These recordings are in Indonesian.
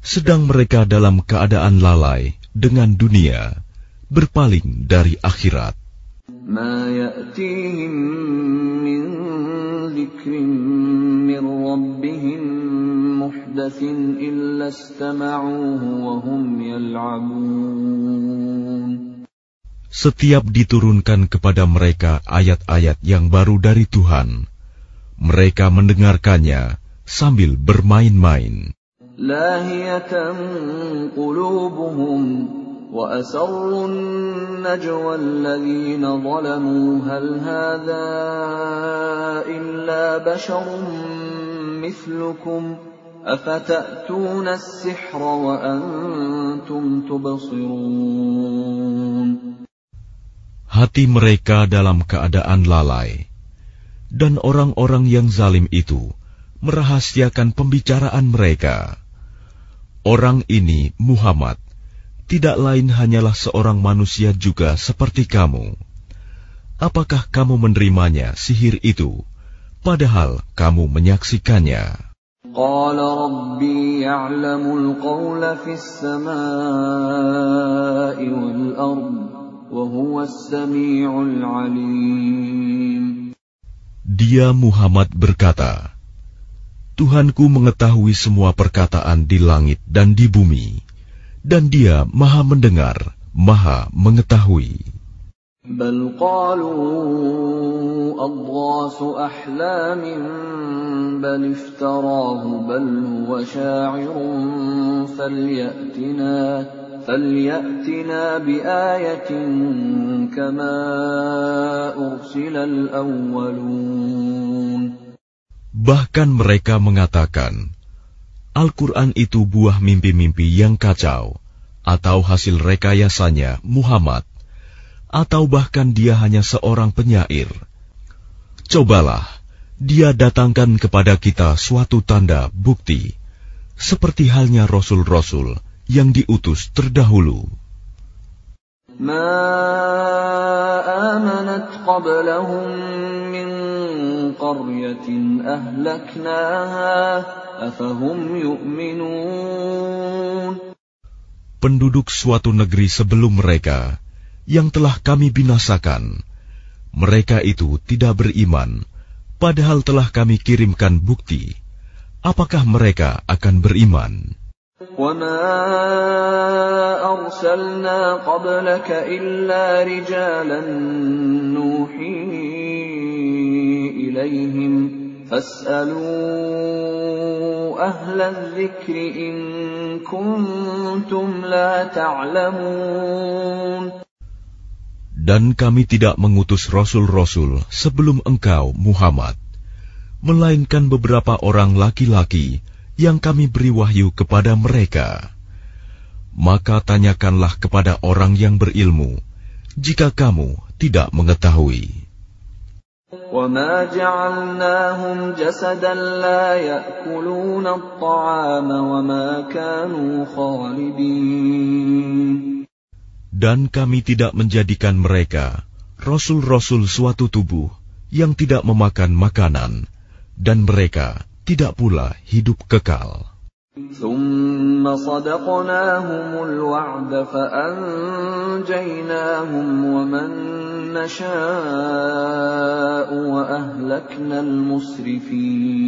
sedang mereka dalam keadaan lalai dengan dunia, berpaling dari akhirat. Setiap diturunkan kepada mereka ayat-ayat yang baru dari Tuhan, mereka mendengarkannya sambil bermain-main. لاهية قلوبهم وأسروا النجوى الذين ظلموا هل هذا إلا بشر مثلكم أفتأتون السحر وأنتم تبصرون Hati mereka dalam keadaan lalai, dan orang-orang yang zalim itu merahasiakan pembicaraan mereka. Orang ini, Muhammad, tidak lain hanyalah seorang manusia juga seperti kamu. Apakah kamu menerimanya sihir itu, padahal kamu menyaksikannya? Dia Muhammad berkata, Tuhanku mengetahui semua perkataan di langit dan di bumi, dan dia maha mendengar, maha mengetahui. بل قالوا أضغاث أحلام بل افتراه بل هو شاعر فليأتنا فليأتنا بآية كما أرسل الأولون Bahkan mereka mengatakan, Al-Quran itu buah mimpi-mimpi yang kacau, atau hasil rekayasanya Muhammad, atau bahkan dia hanya seorang penyair. Cobalah, dia datangkan kepada kita suatu tanda bukti, seperti halnya rasul-rasul yang diutus terdahulu. Qablahum قرية أهلكناها أفهم يؤمنون Penduduk suatu negeri sebelum mereka, yang telah kami binasakan, mereka itu tidak beriman, padahal telah kami kirimkan bukti. Apakah mereka akan beriman? وما أرسلنا قبلك إلا رجالا نوحي إليهم فاسألوا أهل الذكر إن كنتم لا تعلمون Dan kami tidak mengutus rasul-rasul sebelum engkau, Muhammad, melainkan beberapa orang laki-laki yang kami beri wahyu kepada mereka. Maka tanyakanlah kepada orang yang berilmu, jika kamu tidak mengetahui. وما جعلناهم جسدا لا يأكلون الطعام وما كانوا خالدين Dan kami tidak menjadikan mereka rasul-rasul suatu tubuh yang tidak memakan makanan, dan mereka tidak pula hidup kekal. ثم صدقناهم الوعد فأنجيناهم ومن نشاء وأهلكنا المسرفين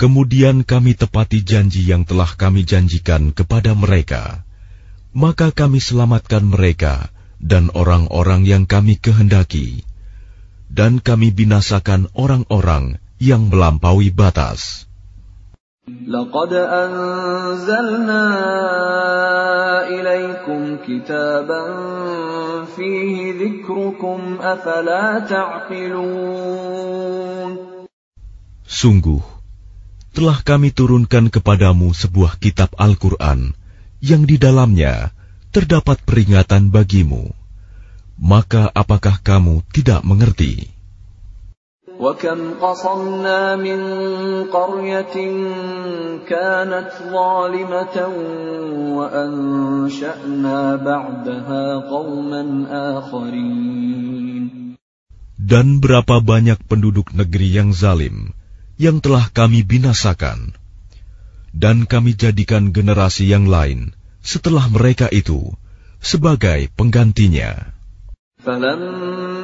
Kemudian kami tepati janji yang telah kami janjikan kepada mereka. Maka kami selamatkan mereka dan orang-orang yang kami kehendaki. Dan kami binasakan orang-orang yang melampaui batas. لقد أنزلنا إليكم كتابا فيه ذكركم أفلا تعقلون Sungguh, telah kami turunkan kepadamu sebuah kitab Al-Quran yang di dalamnya terdapat peringatan bagimu. Maka apakah kamu tidak mengerti? وكم قصمنا من قرية كانت ظالمة وأنشأنا بعدها قوما آخرين Dan berapa banyak penduduk negeri yang zalim yang telah kami binasakan, dan kami jadikan generasi yang lain setelah mereka itu sebagai penggantinya. فلما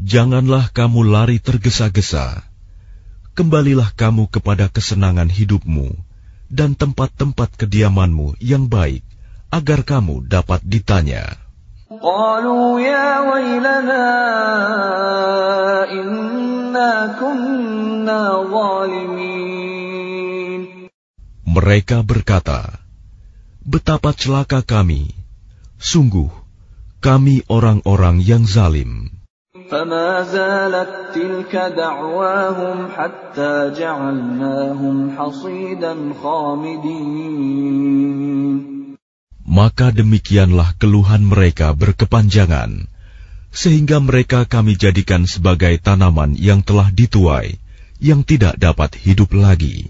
Janganlah kamu lari tergesa-gesa. Kembalilah kamu kepada kesenangan hidupmu dan tempat-tempat kediamanmu yang baik, agar kamu dapat ditanya. Mereka berkata, Betapa celaka kami. Sungguh, kami orang-orang yang zalim. فما زالت تلك دعواهم حتى جعلناهم حصيدا خامدين Maka demikianlah keluhan mereka berkepanjangan, sehingga mereka kami jadikan sebagai tanaman yang telah dituai, yang tidak dapat hidup lagi.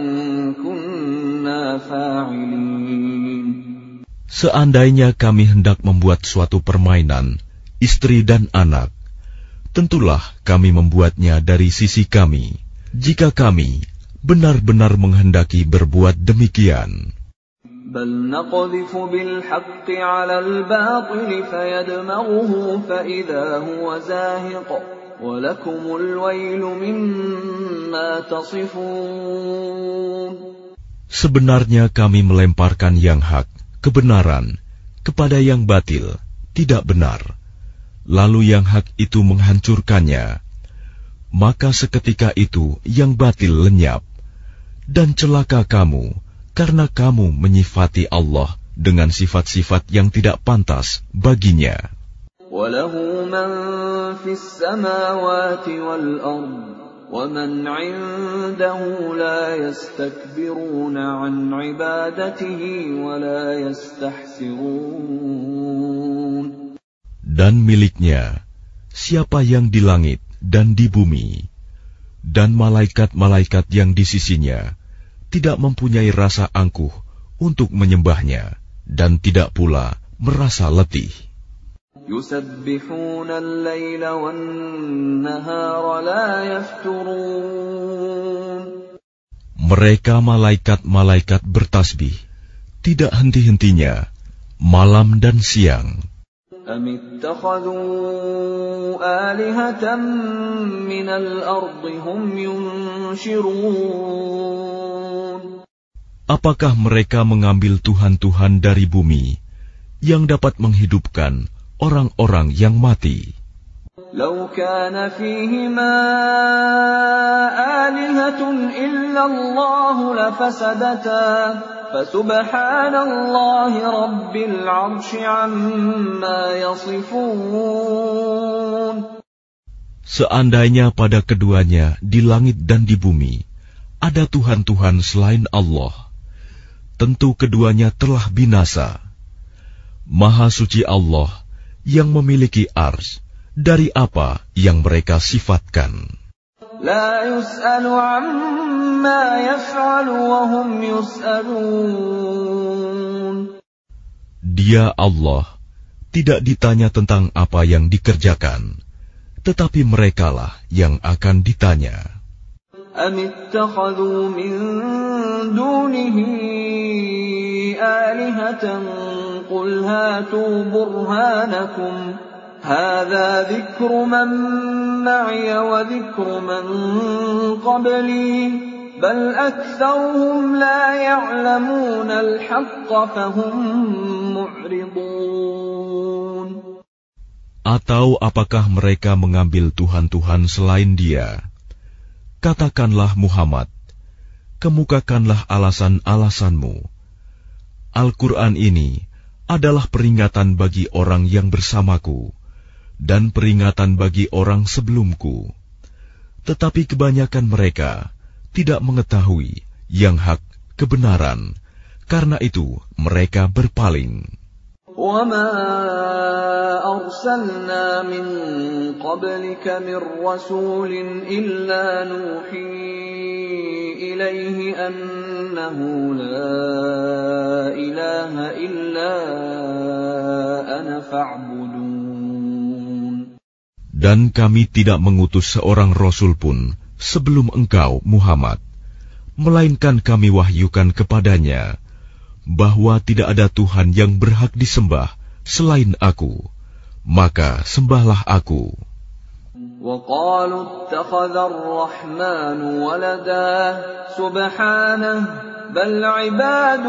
Seandainya kami hendak membuat suatu permainan, istri dan anak, tentulah kami membuatnya dari sisi kami, jika kami benar-benar menghendaki berbuat demikian. بل نقذف بالحق على الباطل فيدمغه فإذا هو زاهق ولكم الويل مما تصفون Sebenarnya kami melemparkan yang hak, kebenaran, kepada yang batil, tidak benar. Lalu yang hak itu menghancurkannya. Maka seketika itu yang batil lenyap. Dan celaka kamu, karena kamu menyifati Allah dengan sifat-sifat yang tidak pantas baginya. وله من في السماوات والأرض ومن عنده لا يستكبرون عن عبادته ولا يستحسرون Dan miliknya, siapa yang di langit dan di bumi, dan malaikat-malaikat yang di sisinya, tidak mempunyai rasa angkuh untuk menyembahnya, dan tidak pula merasa letih. يسبحون الليل والنهار لا يفترون Mereka malaikat-malaikat bertasbih, tidak henti-hentinya, malam dan siang. أم اتخذوا آلهة من الأرض هم ينشرون Apakah mereka mengambil Tuhan-Tuhan dari bumi yang dapat menghidupkan orang-orang yang mati? لو كان فيهما آلهة إلا الله لفسدتا فسبحان الله رب العرش عما يصفون Seandainya pada keduanya di langit dan di bumi ada Tuhan-Tuhan selain Allah, tentu keduanya telah binasa. Maha suci Allah yang memiliki ars dari apa yang mereka sifatkan. لا يسأل عما يفعل وهم يسألون Dia Allah tidak ditanya tentang apa yang dikerjakan, tetapi merekalah yang akan ditanya. أم اتخذوا من دونه آلهة قل هاتوا برهانكم هذا ذكر من معي وذكر من قبلي بل أكثرهم لا يعلمون الحق فهم معرضون Atau apakah mereka mengambil Tuhan-Tuhan selain dia? Katakanlah Muhammad, kemukakanlah alasan-alasanmu. Al-Quran ini adalah peringatan bagi orang yang bersamaku dan peringatan bagi orang sebelumku. Tetapi kebanyakan mereka tidak mengetahui yang hak kebenaran, karena itu mereka berpaling. وما أرسلنا من قبلك من رسول إلا نوحي إليه أنه لا إله إلا أنا فاعبدون Dan kami tidak mengutus seorang rasul pun sebelum engkau, Muhammad, melainkan kami wahyukan kepadanya bahwa tidak ada Tuhan yang berhak disembah selain Aku, maka sembahlah Aku. وقالوا اتخذ الرحمن ولدا سبحانه بل عباد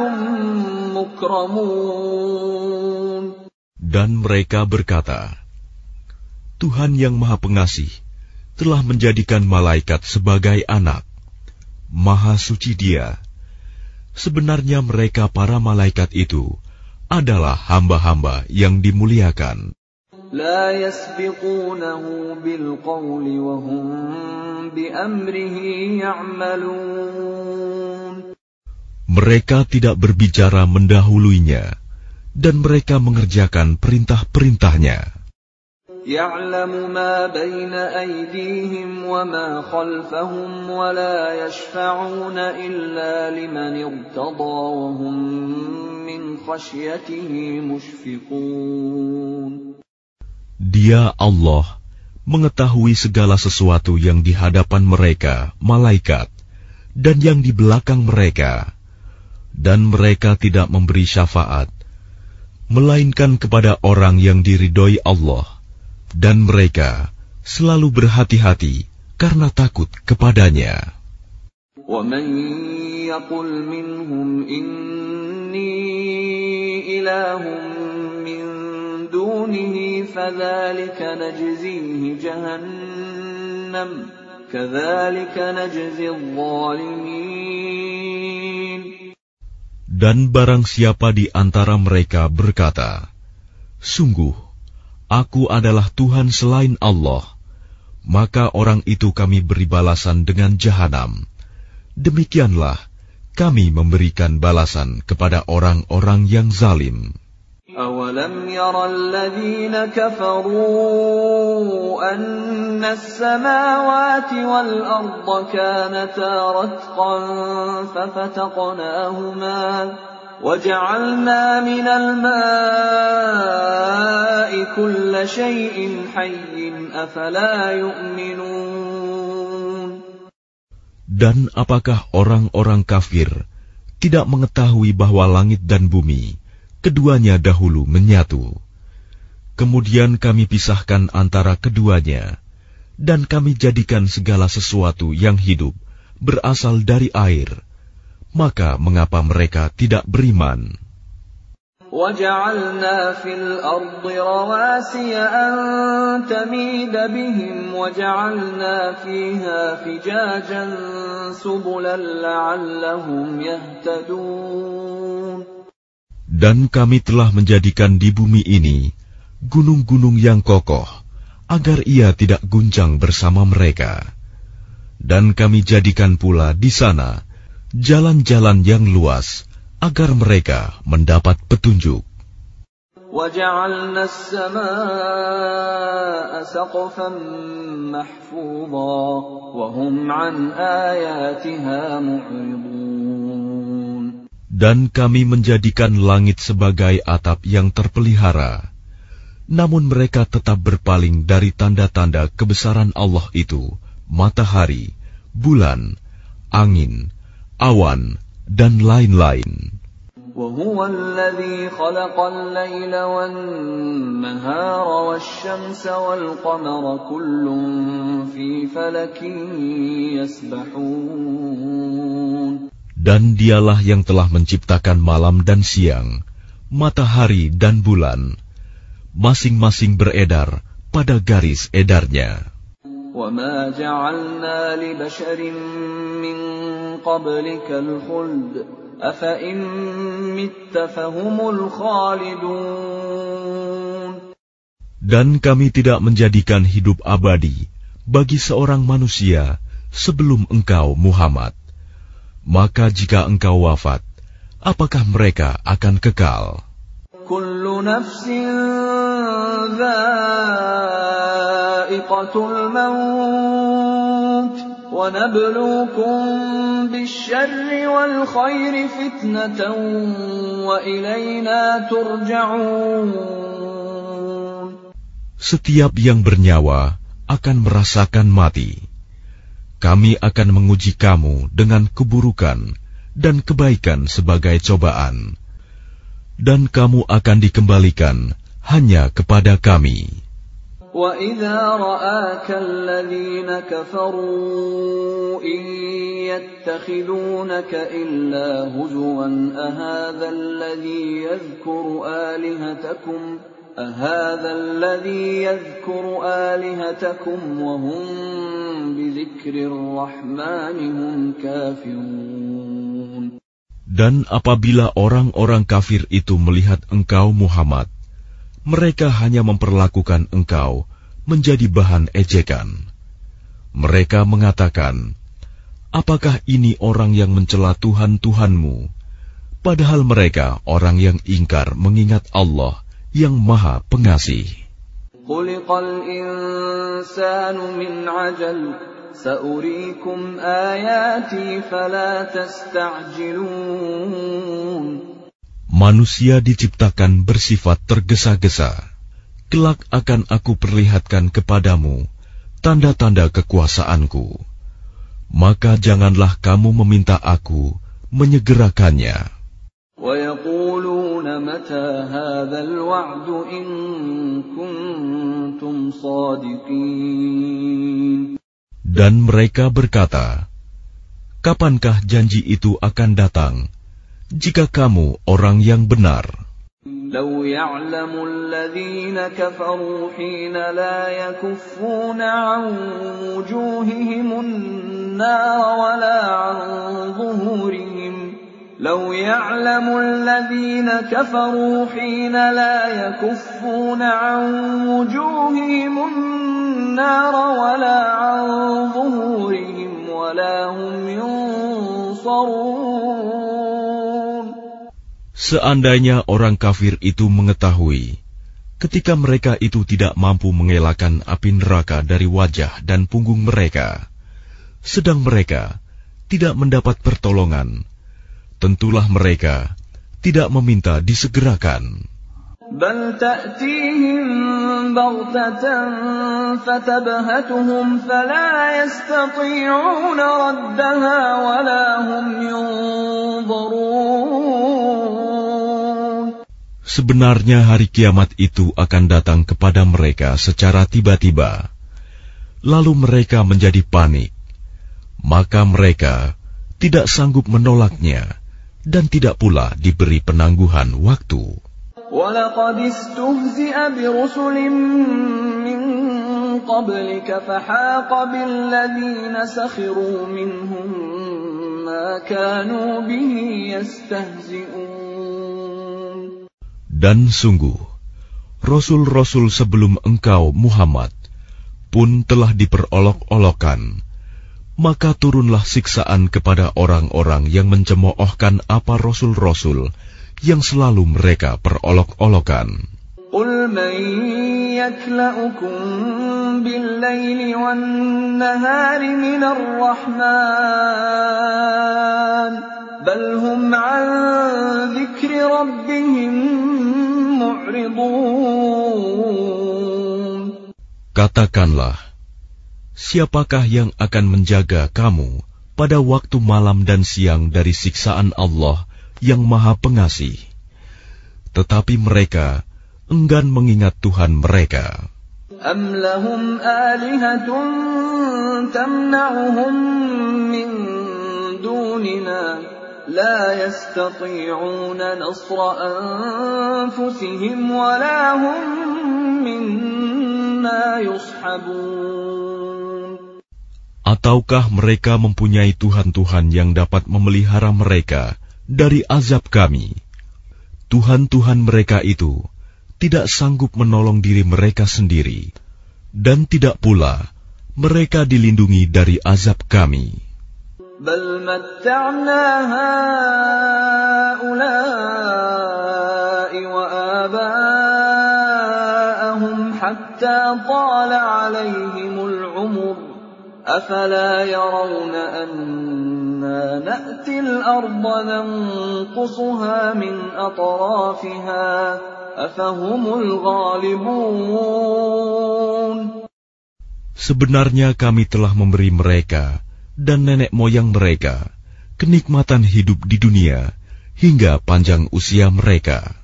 مكرمون Dan mereka berkata, Tuhan yang Maha Pengasih telah menjadikan malaikat sebagai anak. Maha suci Dia. Sebenarnya mereka para malaikat itu adalah hamba-hamba yang dimuliakan. لا يسبقونه بالقول وهم بأمره يعملون Mereka tidak berbicara mendahuluinya, dan mereka mengerjakan perintah-perintahnya. يعلم ما بين أيديهم وما خلفهم ولا يشفعون إلا لمن ارتضى وهم من خشيته مشفقون Dia Allah mengetahui segala sesuatu yang di hadapan mereka, malaikat, dan yang di belakang mereka, dan mereka tidak memberi syafaat, melainkan kepada orang yang diridhoi Allah, dan mereka selalu berhati-hati karena takut kepadanya. ومن يقل منهم إني إله من دونه فذلك نجزيه جهنم كذلك نجزي الظالمين Dan barang siapa di antara mereka berkata, Sungguh, aku adalah Tuhan selain Allah, maka orang itu kami beri balasan dengan jahanam. Demikianlah kami memberikan balasan kepada orang-orang yang zalim. أولم ير الذين كفروا أن السماوات والأرض كانتا رتقا ففتقناهما وجعلنا من الماء كل شيء حي أفلا يؤمنون Dan apakah orang-orang kafir tidak mengetahui bahwa langit dan bumi keduanya dahulu menyatu? Kemudian kami pisahkan antara keduanya, dan kami jadikan segala sesuatu yang hidup berasal dari air. Maka mengapa mereka tidak beriman? وجعلنا في الأرض رواسي أن تميد بهم وجعلنا فيها فجاجا سبلا لعلهم يهتدون Dan kami telah menjadikan di bumi ini gunung-gunung yang kokoh, agar ia tidak guncang bersama mereka. Dan kami jadikan pula di sana jalan-jalan yang luas agar mereka mendapat petunjuk. Dan kami menjadikan langit sebagai atap yang terpelihara, namun mereka tetap berpaling dari tanda-tanda kebesaran Allah itu, matahari, bulan, angin, awan, dan lain-lain. وهو الذي خلق الليل والنهار والشمس والقمر كل في فلك يسبحون Dan dialah yang telah menciptakan malam dan siang, matahari dan bulan, masing-masing beredar pada garis edarnya. وما جعلنا لبشر من قبلك الخلد أفإن مت فهم الخالدون Dan kami tidak menjadikan hidup abadi bagi seorang manusia sebelum engkau Muhammad. Maka jika engkau wafat, apakah mereka akan kekal? الْمَوْتِ وَنَبْلُوكُمْ بِالشَّرِّ وَالْخَيْرِ فِتْنَةً وَإِلَيْنَا تُرْجَعُونَ Setiap yang bernyawa akan merasakan mati. Kami akan menguji kamu dengan keburukan dan kebaikan sebagai cobaan, dan kamu akan dikembalikan hanya kepada Kami. وَإِذَا رَآكَ الَّذِينَ كَفَرُوا إِن يَتَّخِذُونَكَ إِلَّا هُزُوًا أَهَذَا الَّذِي يَذْكُرُ آلِهَتَكُمْ أَهَذَا الَّذِي يَذْكُرُ آلِهَتَكُمْ وَهُمْ بِذِكْرِ الرَّحْمَنِ هُمْ كَافِرُونَ Dan apabila orang-orang kafir itu melihat engkau Muhammad, mereka hanya memperlakukan engkau menjadi bahan ejekan. Mereka mengatakan, "Apakah ini orang yang mencela Tuhan-Tuhanmu?" Padahal mereka orang yang ingkar mengingat Allah yang Maha Pengasih. خلق الإنسان من عجل سأريكم آياتي فلا تستعجلون Manusia diciptakan bersifat tergesa-gesa. Kelak akan aku perlihatkan kepadamu tanda-tanda kekuasaanku. Maka janganlah kamu meminta aku menyegerakannya. Dan mereka berkata, Kapankah janji itu akan datang? Jika kamu orang yang benar? لو يعلم الذين كفروا حين لا يكفون عن وجوههم النار ولا عن ظهورهم لو يعلم الذين كفروا حين لا يكفون عن وجوههم النار ولا عن ظهورهم ولا هم ينصرون Seandainya orang kafir itu mengetahui, ketika mereka itu tidak mampu mengelakkan api neraka dari wajah dan punggung mereka, sedang mereka tidak mendapat pertolongan, tentulah mereka tidak meminta disegerakan. بل تأتيهم بغتة فتبهتهم فلا يستطيعون ردها ولا هم ينظرون Sebenarnya hari kiamat itu akan datang kepada mereka secara tiba-tiba. Lalu mereka menjadi panik. Maka mereka tidak sanggup menolaknya dan tidak pula diberi penangguhan waktu. Dan sungguh, Rasul-Rasul sebelum engkau Muhammad pun telah diperolok-olokkan, maka turunlah siksaan kepada orang-orang yang mencemoohkan apa Rasul-Rasul yang selalu mereka perolok-olokan. قل من يكلأكم بالليل والنهار من الرحمن بل هم عن ذكر ربهم معرضون Katakanlah, siapakah yang akan menjaga kamu pada waktu malam dan siang dari siksaan Allah yang Maha Pengasih? Tetapi mereka enggan mengingat Tuhan mereka. أم لهم آلهة تمنعهم من دوننا لا يستطيعون نصر أنفسهم ولا هم منا يصحبون Ataukah mereka mempunyai Tuhan-Tuhan yang dapat memelihara mereka dari azab kami? Tuhan-Tuhan mereka itu tidak sanggup menolong diri mereka sendiri, dan tidak pula mereka dilindungi dari azab kami. بل متعنا هؤلاء وآباءهم حتى طال عليهم العمر. أفلا يرون أنا نأتي الأرض ننقصها من أطرافها؟ أفهم الغالبون. Sebenarnya kami telah memberi mereka dan nenek moyang mereka, kenikmatan hidup di dunia hingga panjang usia mereka.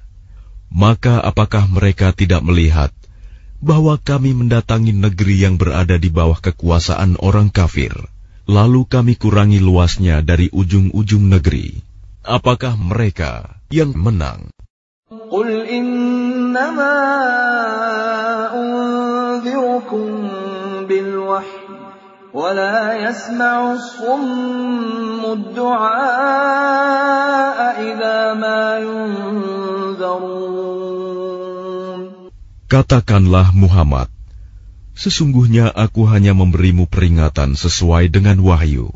Maka apakah mereka tidak melihat bahwa kami mendatangi negeri yang berada di bawah kekuasaan orang kafir, lalu kami kurangi luasnya dari ujung-ujung negeri? Apakah mereka yang menang? Qul innama unzirukum bil ولا يسمع الصم الدعاء إذا ما ينذرون Katakanlah Muhammad, sesungguhnya aku hanya memberimu peringatan sesuai dengan wahyu.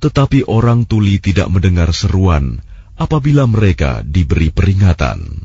Tetapi orang tuli tidak mendengar seruan apabila mereka diberi peringatan.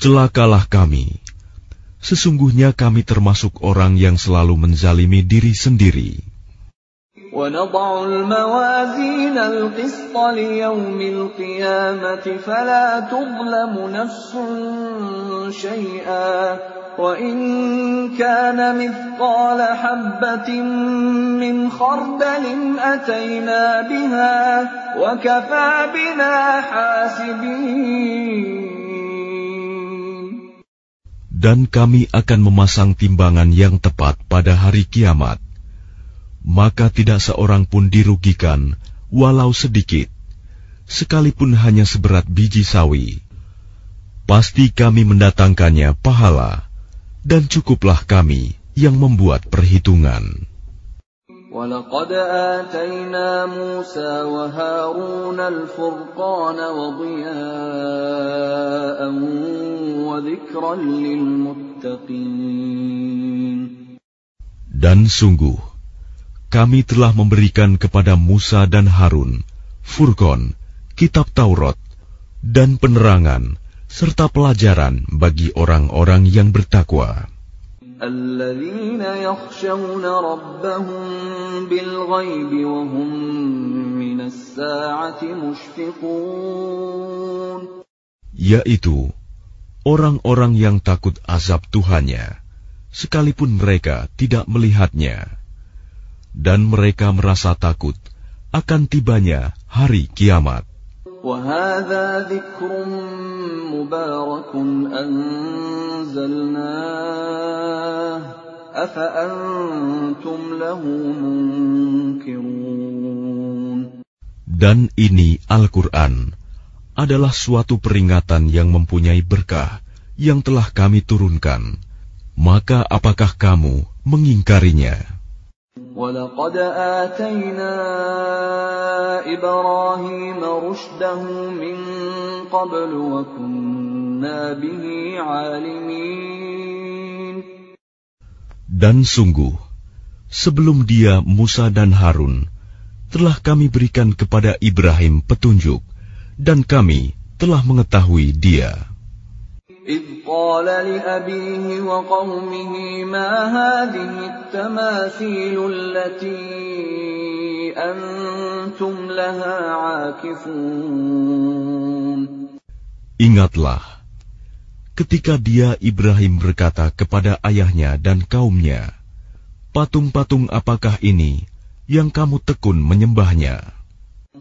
Celakalah kami. Sesungguhnya kami termasuk orang yang selalu menzalimi diri sendiri. ونضع الموازين القسط ليوم القيامة فلا تظلم نفس شيئا وإن كان مثقال حبة من خردل أتينا بها وكفى بنا حاسبين dan kami akan memasang timbangan yang tepat pada hari kiamat. Maka tidak seorang pun dirugikan, walau sedikit, sekalipun hanya seberat biji sawi. Pasti kami mendatangkannya pahala, dan cukuplah kami yang membuat perhitungan. ولقد آتينا موسى وهارون الفرقان وضياء وذكرا للمتقين Dan sungguh, kami telah memberikan kepada Musa dan Harun, Furqon, kitab Taurat, dan penerangan, serta pelajaran bagi orang-orang yang bertakwa. الذين يخشون ربهم بالغيب وهم من الساعة مشفقون yaitu orang-orang yang takut azab Tuhannya, sekalipun mereka tidak melihatnya, dan mereka merasa takut akan tibanya hari kiamat. وهذا ذكر مبارك أنزلناه أفأنتم له منكرون Dan ini Al-Quran adalah suatu peringatan yang mempunyai berkah yang telah kami turunkan, maka apakah kamu mengingkarinya? ولقد آتينا إبراهيم رشده من قبل وكنا به عالمين Dan sungguh, sebelum dia Musa dan Harun, telah kami berikan kepada Ibrahim petunjuk, dan kami telah mengetahui dia. إذ قال لأبيه وقومه ما هذه التماثيل التي أنتم لها عاكفون Ingatlah, ketika dia Ibrahim berkata kepada ayahnya dan kaumnya, Patung-patung apakah ini yang kamu tekun menyembahnya?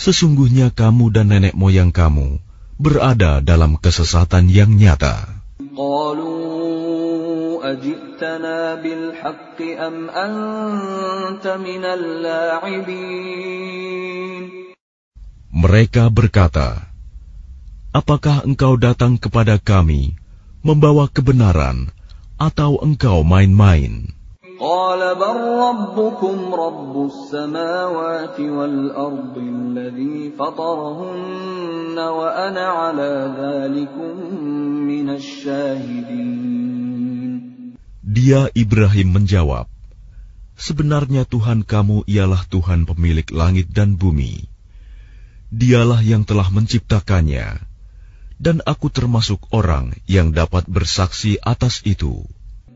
sesungguhnya kamu dan nenek moyang kamu berada dalam kesesatan yang nyata. Mereka berkata, Apakah engkau datang kepada kami membawa kebenaran atau engkau main-main? قال بل ربكم رب السماوات والأرض الذي فطرهن وأنا على ذلك من الشاهدين. Dia Ibrahim menjawab, Sebenarnya Tuhan kamu ialah Tuhan pemilik langit dan bumi. Dialah yang telah menciptakannya, dan aku termasuk orang yang dapat bersaksi atas itu.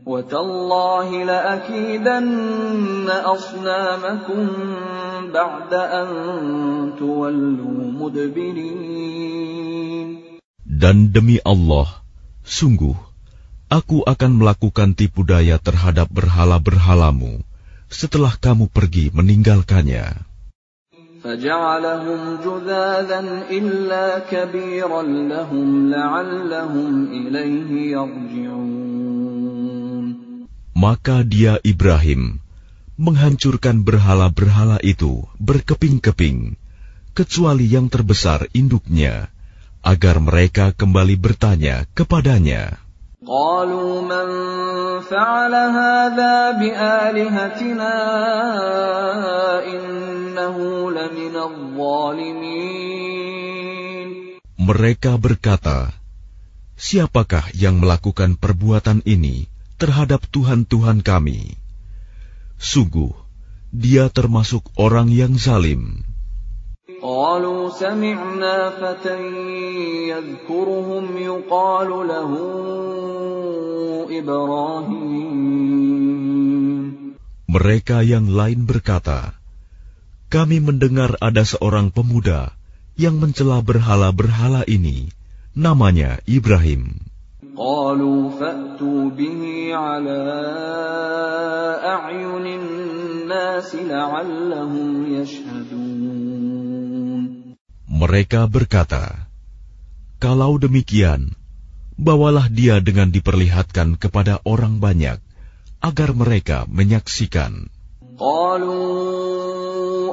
وتالله لأكيدن أصنامكم بعد أن تولوا مدبرين Dan demi Allah, sungguh, aku akan melakukan tipu daya terhadap berhala-berhalamu setelah kamu pergi meninggalkannya. فجعلهم جذاذا إلا كبيرا لهم لعلهم إليه يرجعون Maka dia Ibrahim menghancurkan berhala-berhala itu berkeping-keping, kecuali yang terbesar induknya, agar mereka kembali bertanya kepadanya. قالوا من فعل هذا بآلهتنا إنه لمن الظالمين Mereka berkata, Siapakah yang melakukan perbuatan ini terhadap Tuhan-Tuhan kami? Sungguh, dia termasuk orang yang zalim. قالوا سمعنا فتى يذكرهم يقال له إبراهيم Mereka yang lain berkata, Kami mendengar ada seorang pemuda yang mencela berhala-berhala ini, namanya Ibrahim. قالوا فأتوا به على أعين الناس لعلهم يشهدون Mereka berkata, Kalau demikian, bawalah dia dengan diperlihatkan kepada orang banyak, agar mereka menyaksikan. قالوا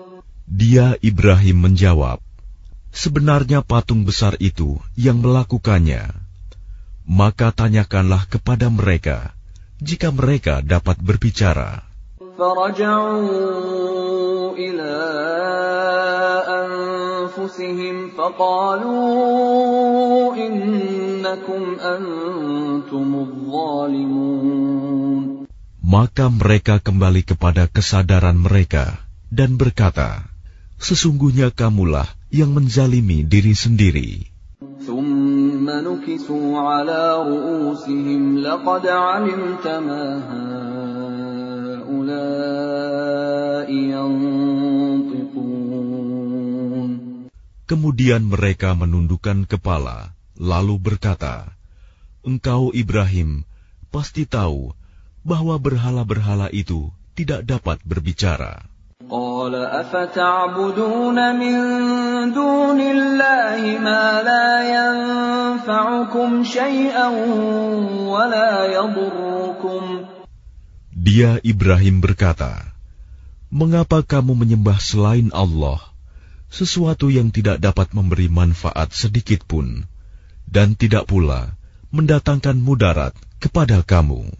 Dia Ibrahim menjawab, Sebenarnya patung besar itu yang melakukannya. Maka tanyakanlah kepada mereka, jika mereka dapat berbicara. Maka mereka kembali kepada kesadaran mereka dan berkata, sesungguhnya kamulah yang menzalimi diri sendiri. Kemudian mereka menundukkan kepala, lalu berkata, Engkau Ibrahim pasti tahu bahwa berhala-berhala itu tidak dapat berbicara. قال أفتعبدون من دون الله ما لا ينفعكم شيئا ولا يضركم Dia Ibrahim berkata, Mengapa kamu menyembah selain Allah sesuatu yang tidak dapat memberi manfaat sedikit pun dan tidak pula mendatangkan mudarat kepada kamu?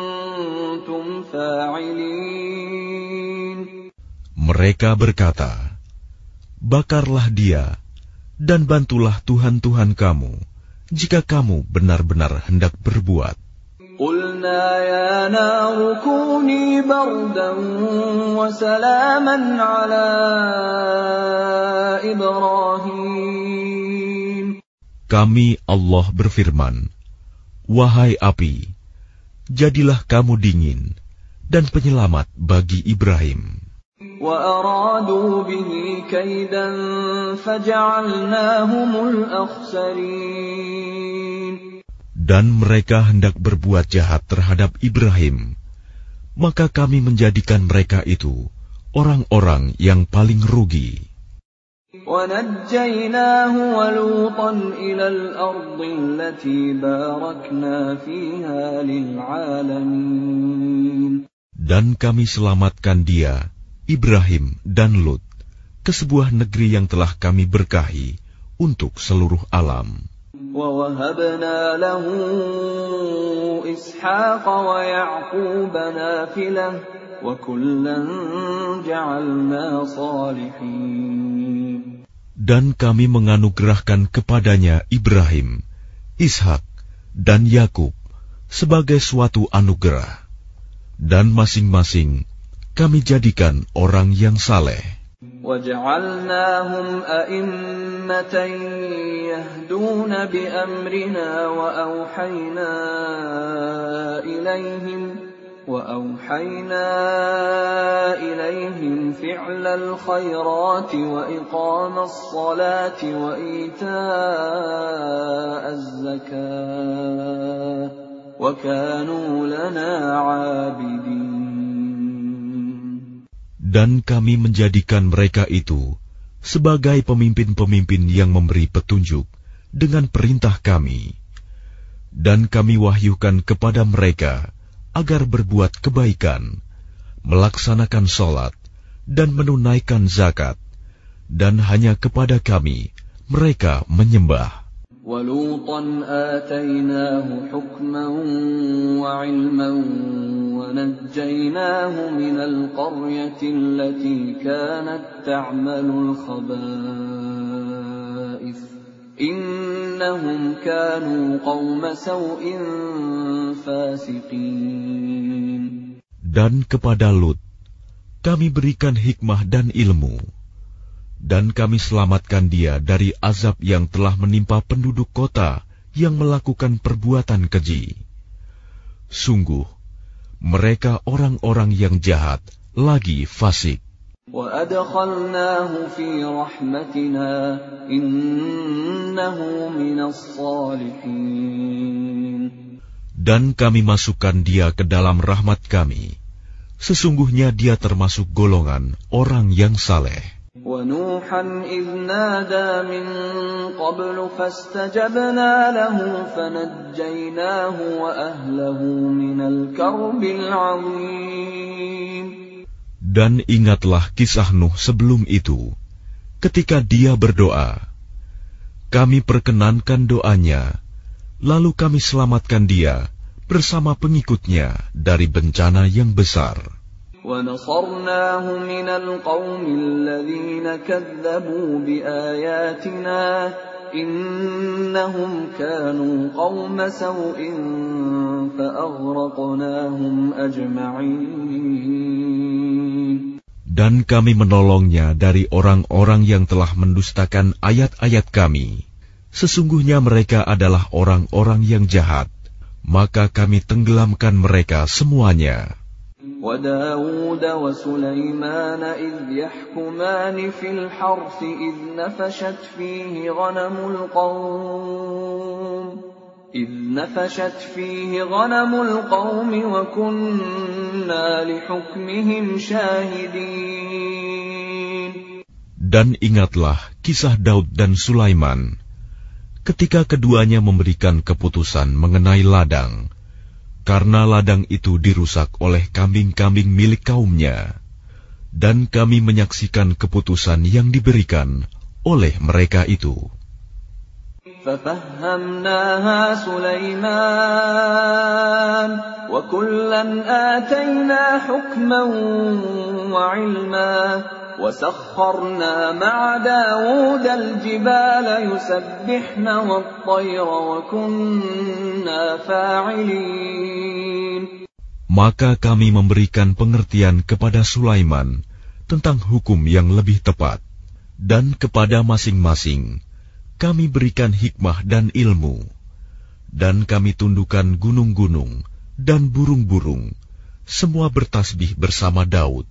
Mereka berkata, Bakarlah dia, dan bantulah Tuhan-Tuhan kamu, jika kamu benar-benar hendak berbuat. Kami Allah berfirman, Wahai api, jadilah kamu dingin, dan penyelamat bagi Ibrahim. وأرادوا به كيدا فجعلناهم الأخسرين Dan mereka hendak berbuat jahat terhadap Ibrahim, maka kami menjadikan mereka itu orang-orang yang paling rugi. ونجيناه ولوطا إلى الأرض التي باركنا فيها للعالمين Dan kami selamatkan dia, Ibrahim dan Lut, ke sebuah negeri yang telah kami berkahi untuk seluruh alam. ووهبنا له إسحاق ويعقوب نافلة وكلا جعلنا صالحين Dan kami menganugerahkan kepadanya Ibrahim, Ishak, dan Yakub sebagai suatu anugerah. Dan masing-masing kami jadikan orang yang saleh. وجعلناهم أئمة يهدون بأمرنا وأوحينا إليهم وأوحينا إليهم فعل الخيرات وإقام الصلاة وإيتاء الزكاة وكانوا لنا عابدين dan kami menjadikan mereka itu sebagai pemimpin-pemimpin yang memberi petunjuk dengan perintah kami. Dan kami wahyukan kepada mereka agar berbuat kebaikan, melaksanakan sholat, dan menunaikan zakat. Dan hanya kepada kami mereka menyembah. ولوطا آتيناه حكما وعلما ونجيناه من القرية التي كانت تعمل الخبائث إنهم كانوا قوم سوء فاسقين Dan kepada Lut, kami berikan hikmah dan ilmu. dan kami selamatkan dia dari azab yang telah menimpa penduduk kota yang melakukan perbuatan keji. Sungguh, mereka orang-orang yang jahat lagi fasik. Dan kami masukkan dia ke dalam rahmat kami. Sesungguhnya dia termasuk golongan orang yang saleh. ونوحا إذ نادى من قبل فاستجبنا له فنجيناه وأهله من الكرب العظيم Dan ingatlah kisah Nuh sebelum itu, ketika dia berdoa. Kami perkenankan doanya, lalu kami selamatkan dia bersama pengikutnya dari bencana yang besar. ونصرناه من القوم الذين كذبوا بآياتنا إنهم كانوا قوم سوء فأغرقناهم أجمعين Dan kami menolongnya dari orang-orang yang telah mendustakan ayat-ayat kami. Sesungguhnya mereka adalah orang-orang yang jahat. Maka kami tenggelamkan mereka semuanya. وداود وسليمان إذ يحكمان في الحرث إذ نفشت فيه غنم القوم إذ نفشت فيه غنم القوم وكنا لحكمهم شاهدين Dan ingatlah kisah Daud dan Sulaiman ketika keduanya memberikan keputusan mengenai ladang, karena ladang itu dirusak oleh kambing-kambing milik kaumnya, dan kami menyaksikan keputusan yang diberikan oleh mereka itu. ففهمناها سليمان وكلا آتينا حكما وعلما وسخرنا مع داود الجبال يسبحن والطير وكنا فاعلين Maka kami memberikan pengertian kepada Sulaiman tentang hukum yang lebih tepat, dan kepada masing-masing kami berikan hikmah dan ilmu, dan kami tundukkan gunung-gunung dan burung-burung, semua bertasbih bersama Daud,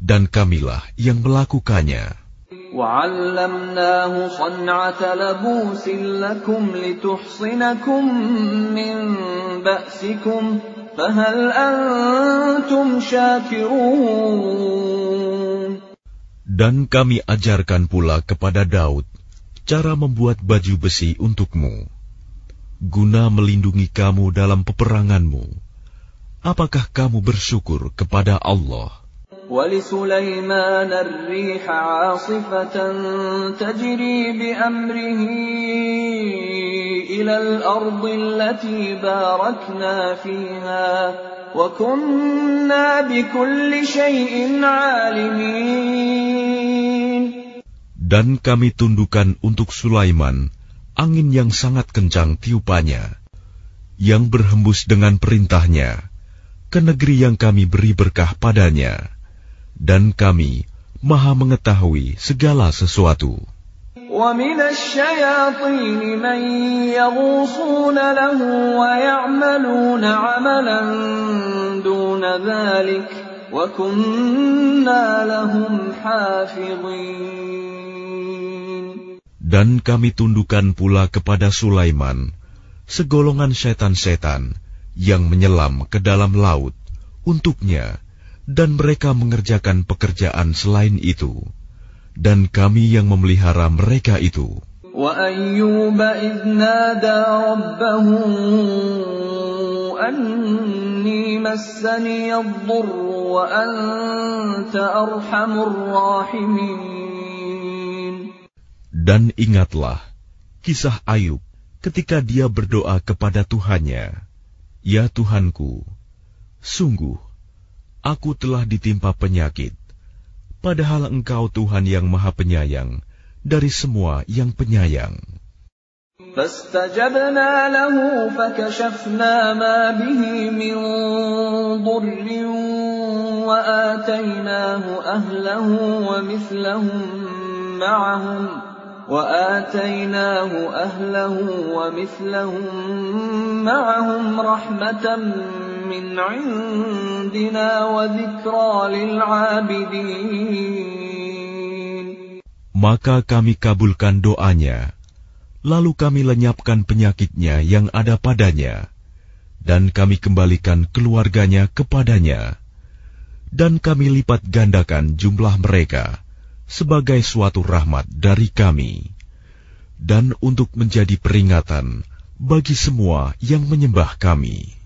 dan kamilah yang melakukannya. Dan kami ajarkan pula kepada Daud cara membuat baju besi untukmu, guna melindungi kamu dalam peperanganmu. Apakah kamu bersyukur kepada Allah? ولسليمان الريح عاصفة تجري بأمره إلى الأرض التي باركنا فيها وكنا بكل شيء عالمين Dan kami tundukkan untuk Sulaiman angin yang sangat kencang tiupannya, yang berhembus dengan perintahnya ke negeri yang kami beri berkah padanya, dan kami maha mengetahui segala sesuatu. ومن الشياطين من يغوصون له ويعملون عملا دون ذلك وكنا لهم حافظين Dan kami tundukkan pula kepada Sulaiman segolongan setan-setan yang menyelam ke dalam laut untuknya, dan mereka mengerjakan pekerjaan selain itu, dan kami yang memelihara mereka itu. وأيوب إذ نادى ربه أني مسني الضر وأنت أرحم الراحمين Dan ingatlah kisah Ayub ketika dia berdoa kepada Tuhannya, "Ya Tuhanku, sungguh aku telah ditimpa penyakit, padahal Engkau Tuhan yang Maha Penyayang dari semua yang penyayang." فاستجبنا له فكشفنا ما به من ضر وآتيناه أهله ومثلهم معهم وآتيناه أهله ومثلهم معهم رحمة min indina wa lil. Maka kami kabulkan doanya, lalu kami lenyapkan penyakitnya yang ada padanya, dan kami kembalikan keluarganya kepadanya, dan kami lipat gandakan jumlah mereka sebagai suatu rahmat dari kami, dan untuk menjadi peringatan bagi semua yang menyembah kami.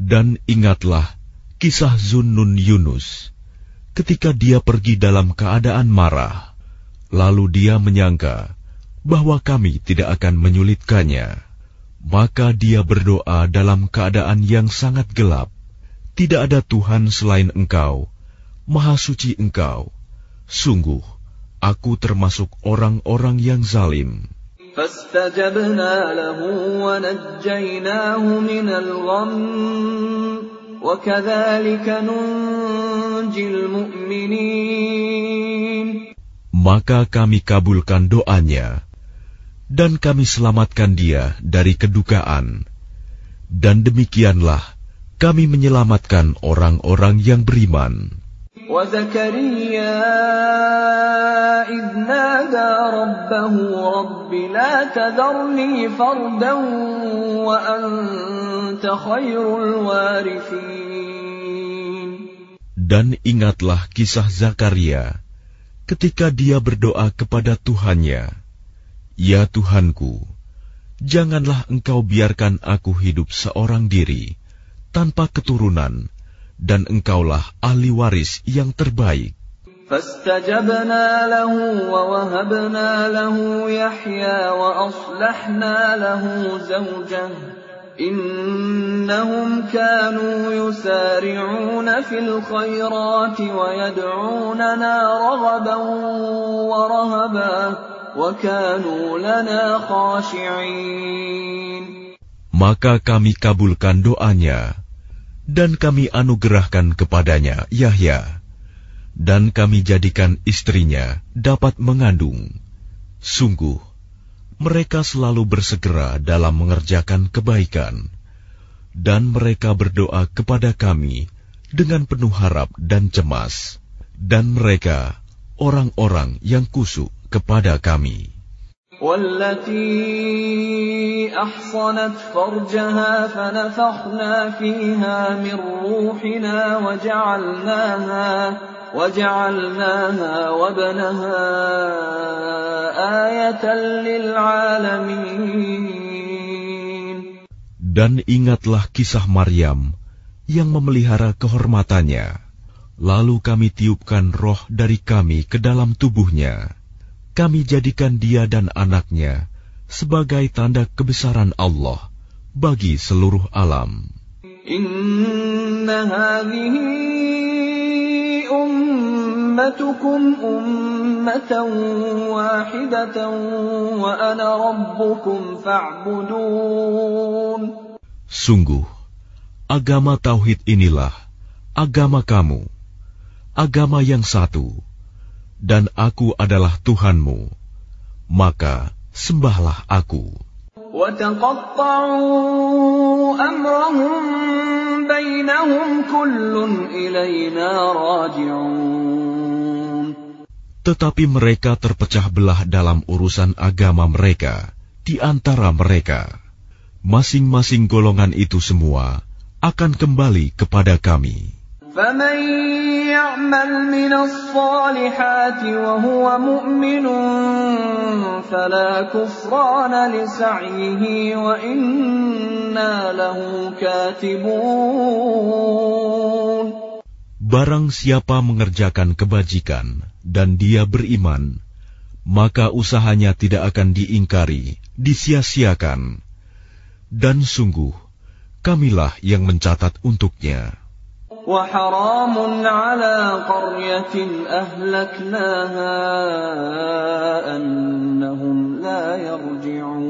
Dan ingatlah kisah Zunnun Yunus ketika dia pergi dalam keadaan marah. Lalu dia menyangka bahwa kami tidak akan menyulitkannya. Maka dia berdoa dalam keadaan yang sangat gelap. Tidak ada Tuhan selain engkau, Maha Suci engkau. Sungguh, aku termasuk orang-orang yang zalim. فاستجبنا له ونجيناه من الغم وكذلك ننجي المؤمنين Maka kami kabulkan doanya, dan kami selamatkan dia dari kedukaan. Dan demikianlah kami menyelamatkan orang-orang yang beriman. وزكريا إذ نادى ربه رب لا تذرني فردا وأنت خير الوارثين Dan ingatlah kisah Zakaria ketika dia berdoa kepada Tuhannya, "Ya Tuhanku, janganlah Engkau biarkan aku hidup seorang diri tanpa keturunan, dan Engkaulah ahli waris yang terbaik." فاستجبنا له ووهبنا له يحيى وأصلحنا له زوجه إنهم كانوا يسارعون في الخيرات ويدعوننا رغبا ورهبا وكانوا لنا خاشعين Maka kami kabulkan doanya, dan kami anugerahkan kepadanya Yahya, dan kami jadikan istrinya dapat mengandung. Sungguh, mereka selalu bersegera dalam mengerjakan kebaikan, dan mereka berdoa kepada kami dengan penuh harap dan cemas, dan mereka orang-orang yang kusuk kepada kami. والتي أحصنت فرجها فنفخنا فيها من روحنا وجعلناها وجعلناها وابنها آية للعالمين Dan ingatlah kisah Maryam yang memelihara kehormatannya. Lalu kami tiupkan roh dari kami ke dalam tubuhnya. kami jadikan dia dan anaknya sebagai tanda kebesaran Allah bagi seluruh alam. Sungguh, agama Tauhid inilah agama kamu, agama yang satu, dan aku adalah Tuhanmu, maka sembahlah aku. Tetapi mereka terpecah belah dalam urusan agama mereka, di antara mereka. Masing-masing golongan itu semua akan kembali kepada kami. فمن يعمل من الصالحات وهو مؤمن فلا كفران لسعيه وإنا له كاتبون Barang siapa mengerjakan kebajikan dan dia beriman, maka usahanya tidak akan diingkari, disia-siakan. Dan sungguh, kamilah yang mencatat untuknya. وحرام على قرية أهلكناها أنهم لا يرجعون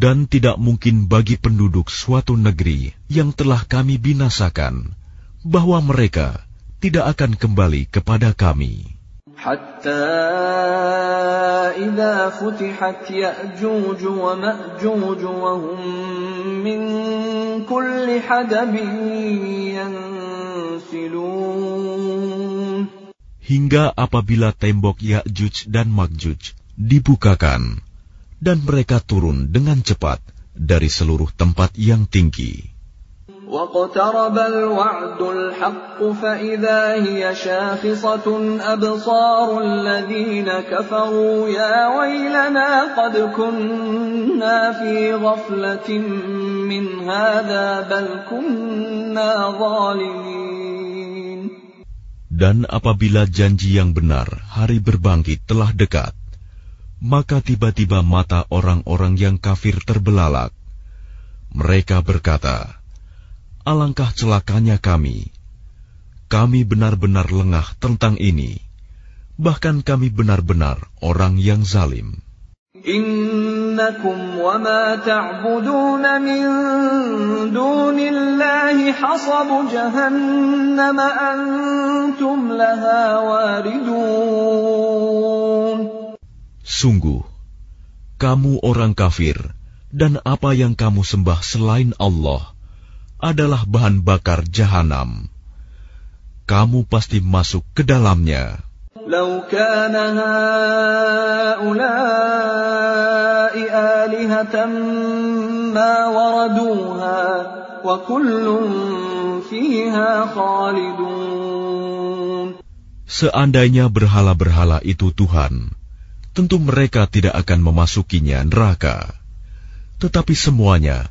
Dan tidak mungkin bagi penduduk suatu negeri yang telah kami binasakan, bahwa mereka tidak akan kembali kepada kami. حتى إذا فتحت يأجوج ومأجوج وهم من كل حدب ينسلون Hingga apabila tembok Ya'juj dan Makjuj dibukakan, dan mereka turun dengan cepat dari seluruh tempat yang tinggi. واقترب الوعد الحق فإذا هي شاخصة أبصار الذين كفروا يا ويلنا قد كنا في غفلة من هذا بل كنا ظالمين Dan apabila janji yang benar hari berbangkit telah dekat, maka tiba-tiba mata orang-orang yang kafir terbelalak. Mereka berkata, Alangkah celakanya kami. Kami benar-benar lengah tentang ini. Bahkan kami benar-benar orang yang zalim. Innakum wa ma ta'budun min dunillahi hasabu jahannam antum laha waridun. Sungguh, kamu orang kafir, dan apa yang kamu sembah selain Allah, adalah bahan bakar jahanam. Kamu pasti masuk ke dalamnya. لو كان هؤلاء آلهة ما وردوها وكل فيها خالدون Seandainya berhala-berhala itu Tuhan, tentu mereka tidak akan memasukinya neraka. Tetapi semuanya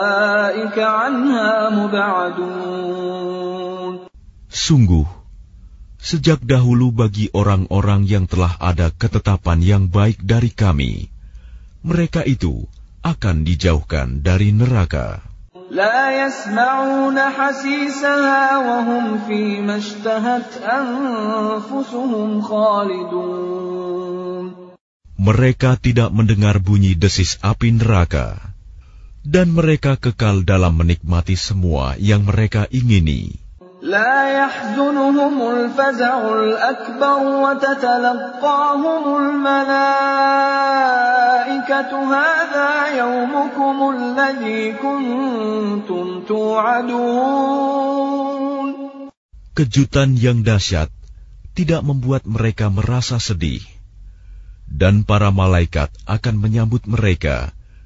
Sungguh, sejak dahulu bagi orang-orang yang telah ada ketetapan yang baik dari kami, mereka itu akan dijauhkan dari neraka. لا يسمعون حسيسها وهم فيما اشتهت أنفسهم خالدون Mereka tidak mendengar bunyi desis api neraka, dan mereka kekal dalam menikmati semua yang mereka ingini. لا يحزنهم الفزع الأكبر وتتلقاهم الملائكة هذا يومكم الذي كنتم توعدون Kejutan yang dahsyat tidak membuat mereka merasa sedih, dan para malaikat akan menyambut mereka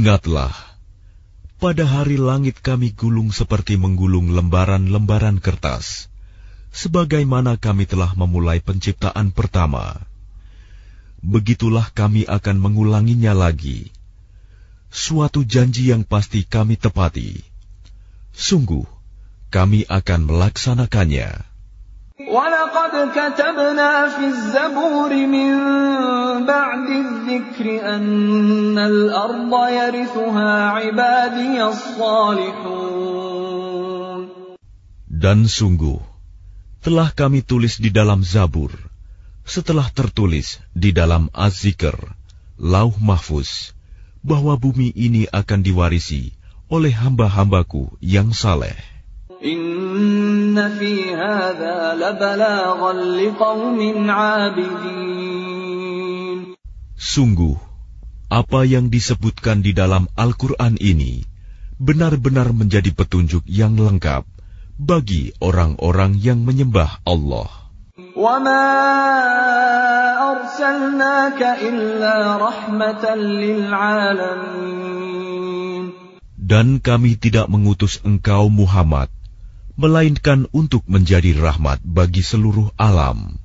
Ingatlah, pada hari langit kami gulung seperti menggulung lembaran-lembaran kertas, sebagaimana kami telah memulai penciptaan pertama. Begitulah kami akan mengulanginya lagi. Suatu janji yang pasti kami tepati. Sungguh, kami akan melaksanakannya. ولقد كتبنا في الزبور من بعد الذكر أن الأرض يرثها عبادي الصالحون Dan sungguh, telah kami tulis di dalam Zabur, setelah tertulis di dalam Az-Zikr, Lauh Mahfuz, bahwa bumi ini akan diwarisi oleh hamba-hambaku yang saleh. Inna fi hadha labalaghan liqaumin 'abidin. Sungguh, apa yang disebutkan di dalam Al-Quran ini benar-benar menjadi petunjuk yang lengkap bagi orang-orang yang menyembah Allah. وَمَا أَرْسَلْنَاكَ إِلَّا رَحْمَةً لِلْعَالَمِينَ Dan kami tidak mengutus engkau Muhammad, melainkan untuk menjadi rahmat bagi seluruh alam.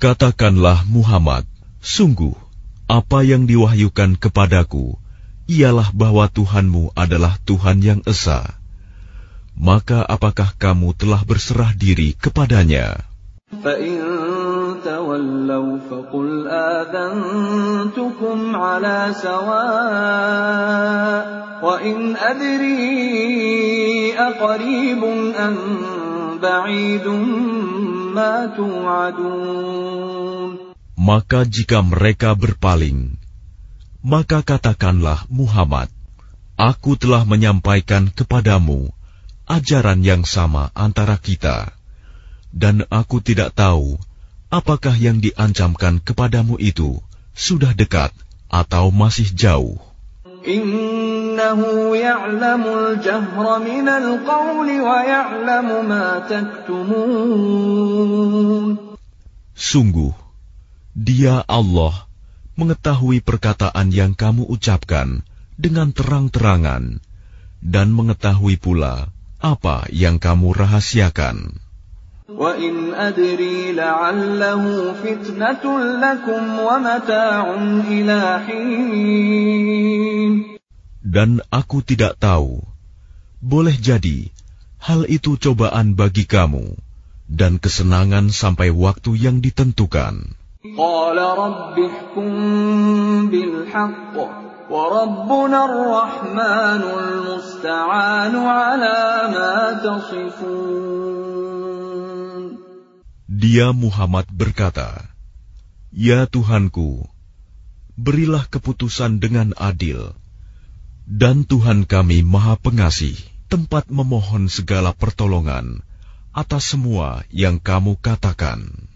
Katakanlah Muhammad, sungguh apa yang diwahyukan kepadaku ialah bahwa Tuhanmu adalah Tuhan yang Esa maka apakah kamu telah berserah diri kepadanya? Maka jika mereka berpaling, maka katakanlah Muhammad, Aku telah menyampaikan kepadamu ajaran yang sama antara kita, dan aku tidak tahu apakah yang diancamkan kepadamu itu sudah dekat atau masih jauh. Sungguh, dia Allah mengetahui perkataan yang kamu ucapkan dengan terang-terangan dan mengetahui pula apa yang kamu rahasiakan. وَإِنْ أَدْرِي لَعَلَّهُ فِتْنَةٌ لَكُمْ وَمَتَاعٌ إِلَىٰ حِينٍ Dan aku tidak tahu, boleh jadi hal itu cobaan bagi kamu dan kesenangan sampai waktu yang ditentukan. قَالَ رَبِّ احْكُم بِالْحَقِّ Dia Muhammad berkata, Ya Tuhanku, berilah keputusan dengan adil, dan Tuhan kami Maha Pengasih, tempat memohon segala pertolongan atas semua yang kamu katakan.